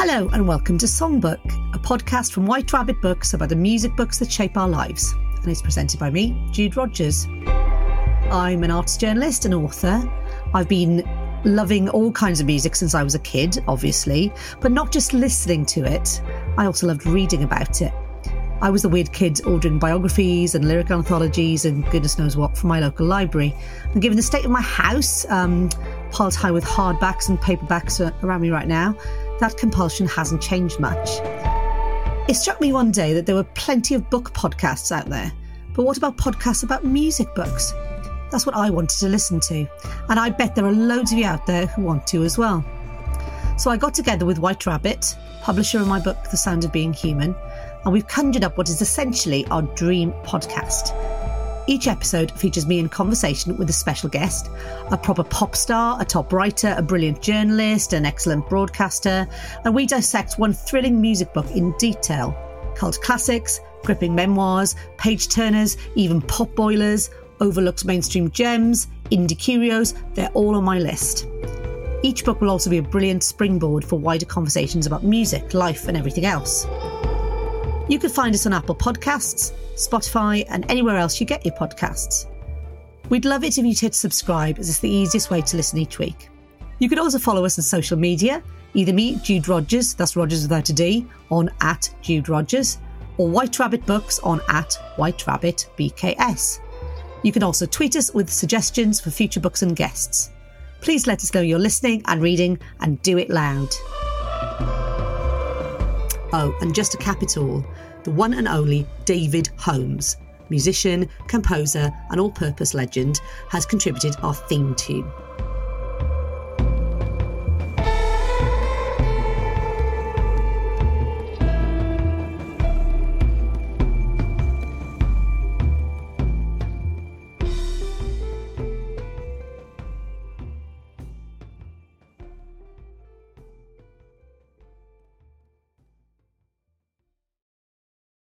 Hello, and welcome to Songbook, a podcast from White Rabbit Books about the music books that shape our lives. And it's presented by me, Jude Rogers. I'm an arts journalist and author. I've been loving all kinds of music since I was a kid, obviously, but not just listening to it. I also loved reading about it. I was the weird kid ordering biographies and lyric anthologies and goodness knows what from my local library. And given the state of my house, um, piled high with hardbacks and paperbacks around me right now, that compulsion hasn't changed much. It struck me one day that there were plenty of book podcasts out there, but what about podcasts about music books? That's what I wanted to listen to, and I bet there are loads of you out there who want to as well. So I got together with White Rabbit, publisher of my book, The Sound of Being Human, and we've conjured up what is essentially our dream podcast. Each episode features me in conversation with a special guest, a proper pop star, a top writer, a brilliant journalist, an excellent broadcaster, and we dissect one thrilling music book in detail. Cult classics, gripping memoirs, page turners, even pop boilers, overlooked mainstream gems, indie curios, they're all on my list. Each book will also be a brilliant springboard for wider conversations about music, life, and everything else. You can find us on Apple Podcasts, Spotify, and anywhere else you get your podcasts. We'd love it if you'd hit subscribe, as it's the easiest way to listen each week. You could also follow us on social media, either me, Jude Rogers, that's Rogers without a D, on at Jude Rogers, or White Rabbit Books on at White Rabbit BKS. You can also tweet us with suggestions for future books and guests. Please let us know you're listening and reading, and do it loud. Oh, and just to cap it all, the one and only David Holmes, musician, composer, and all purpose legend, has contributed our theme tune.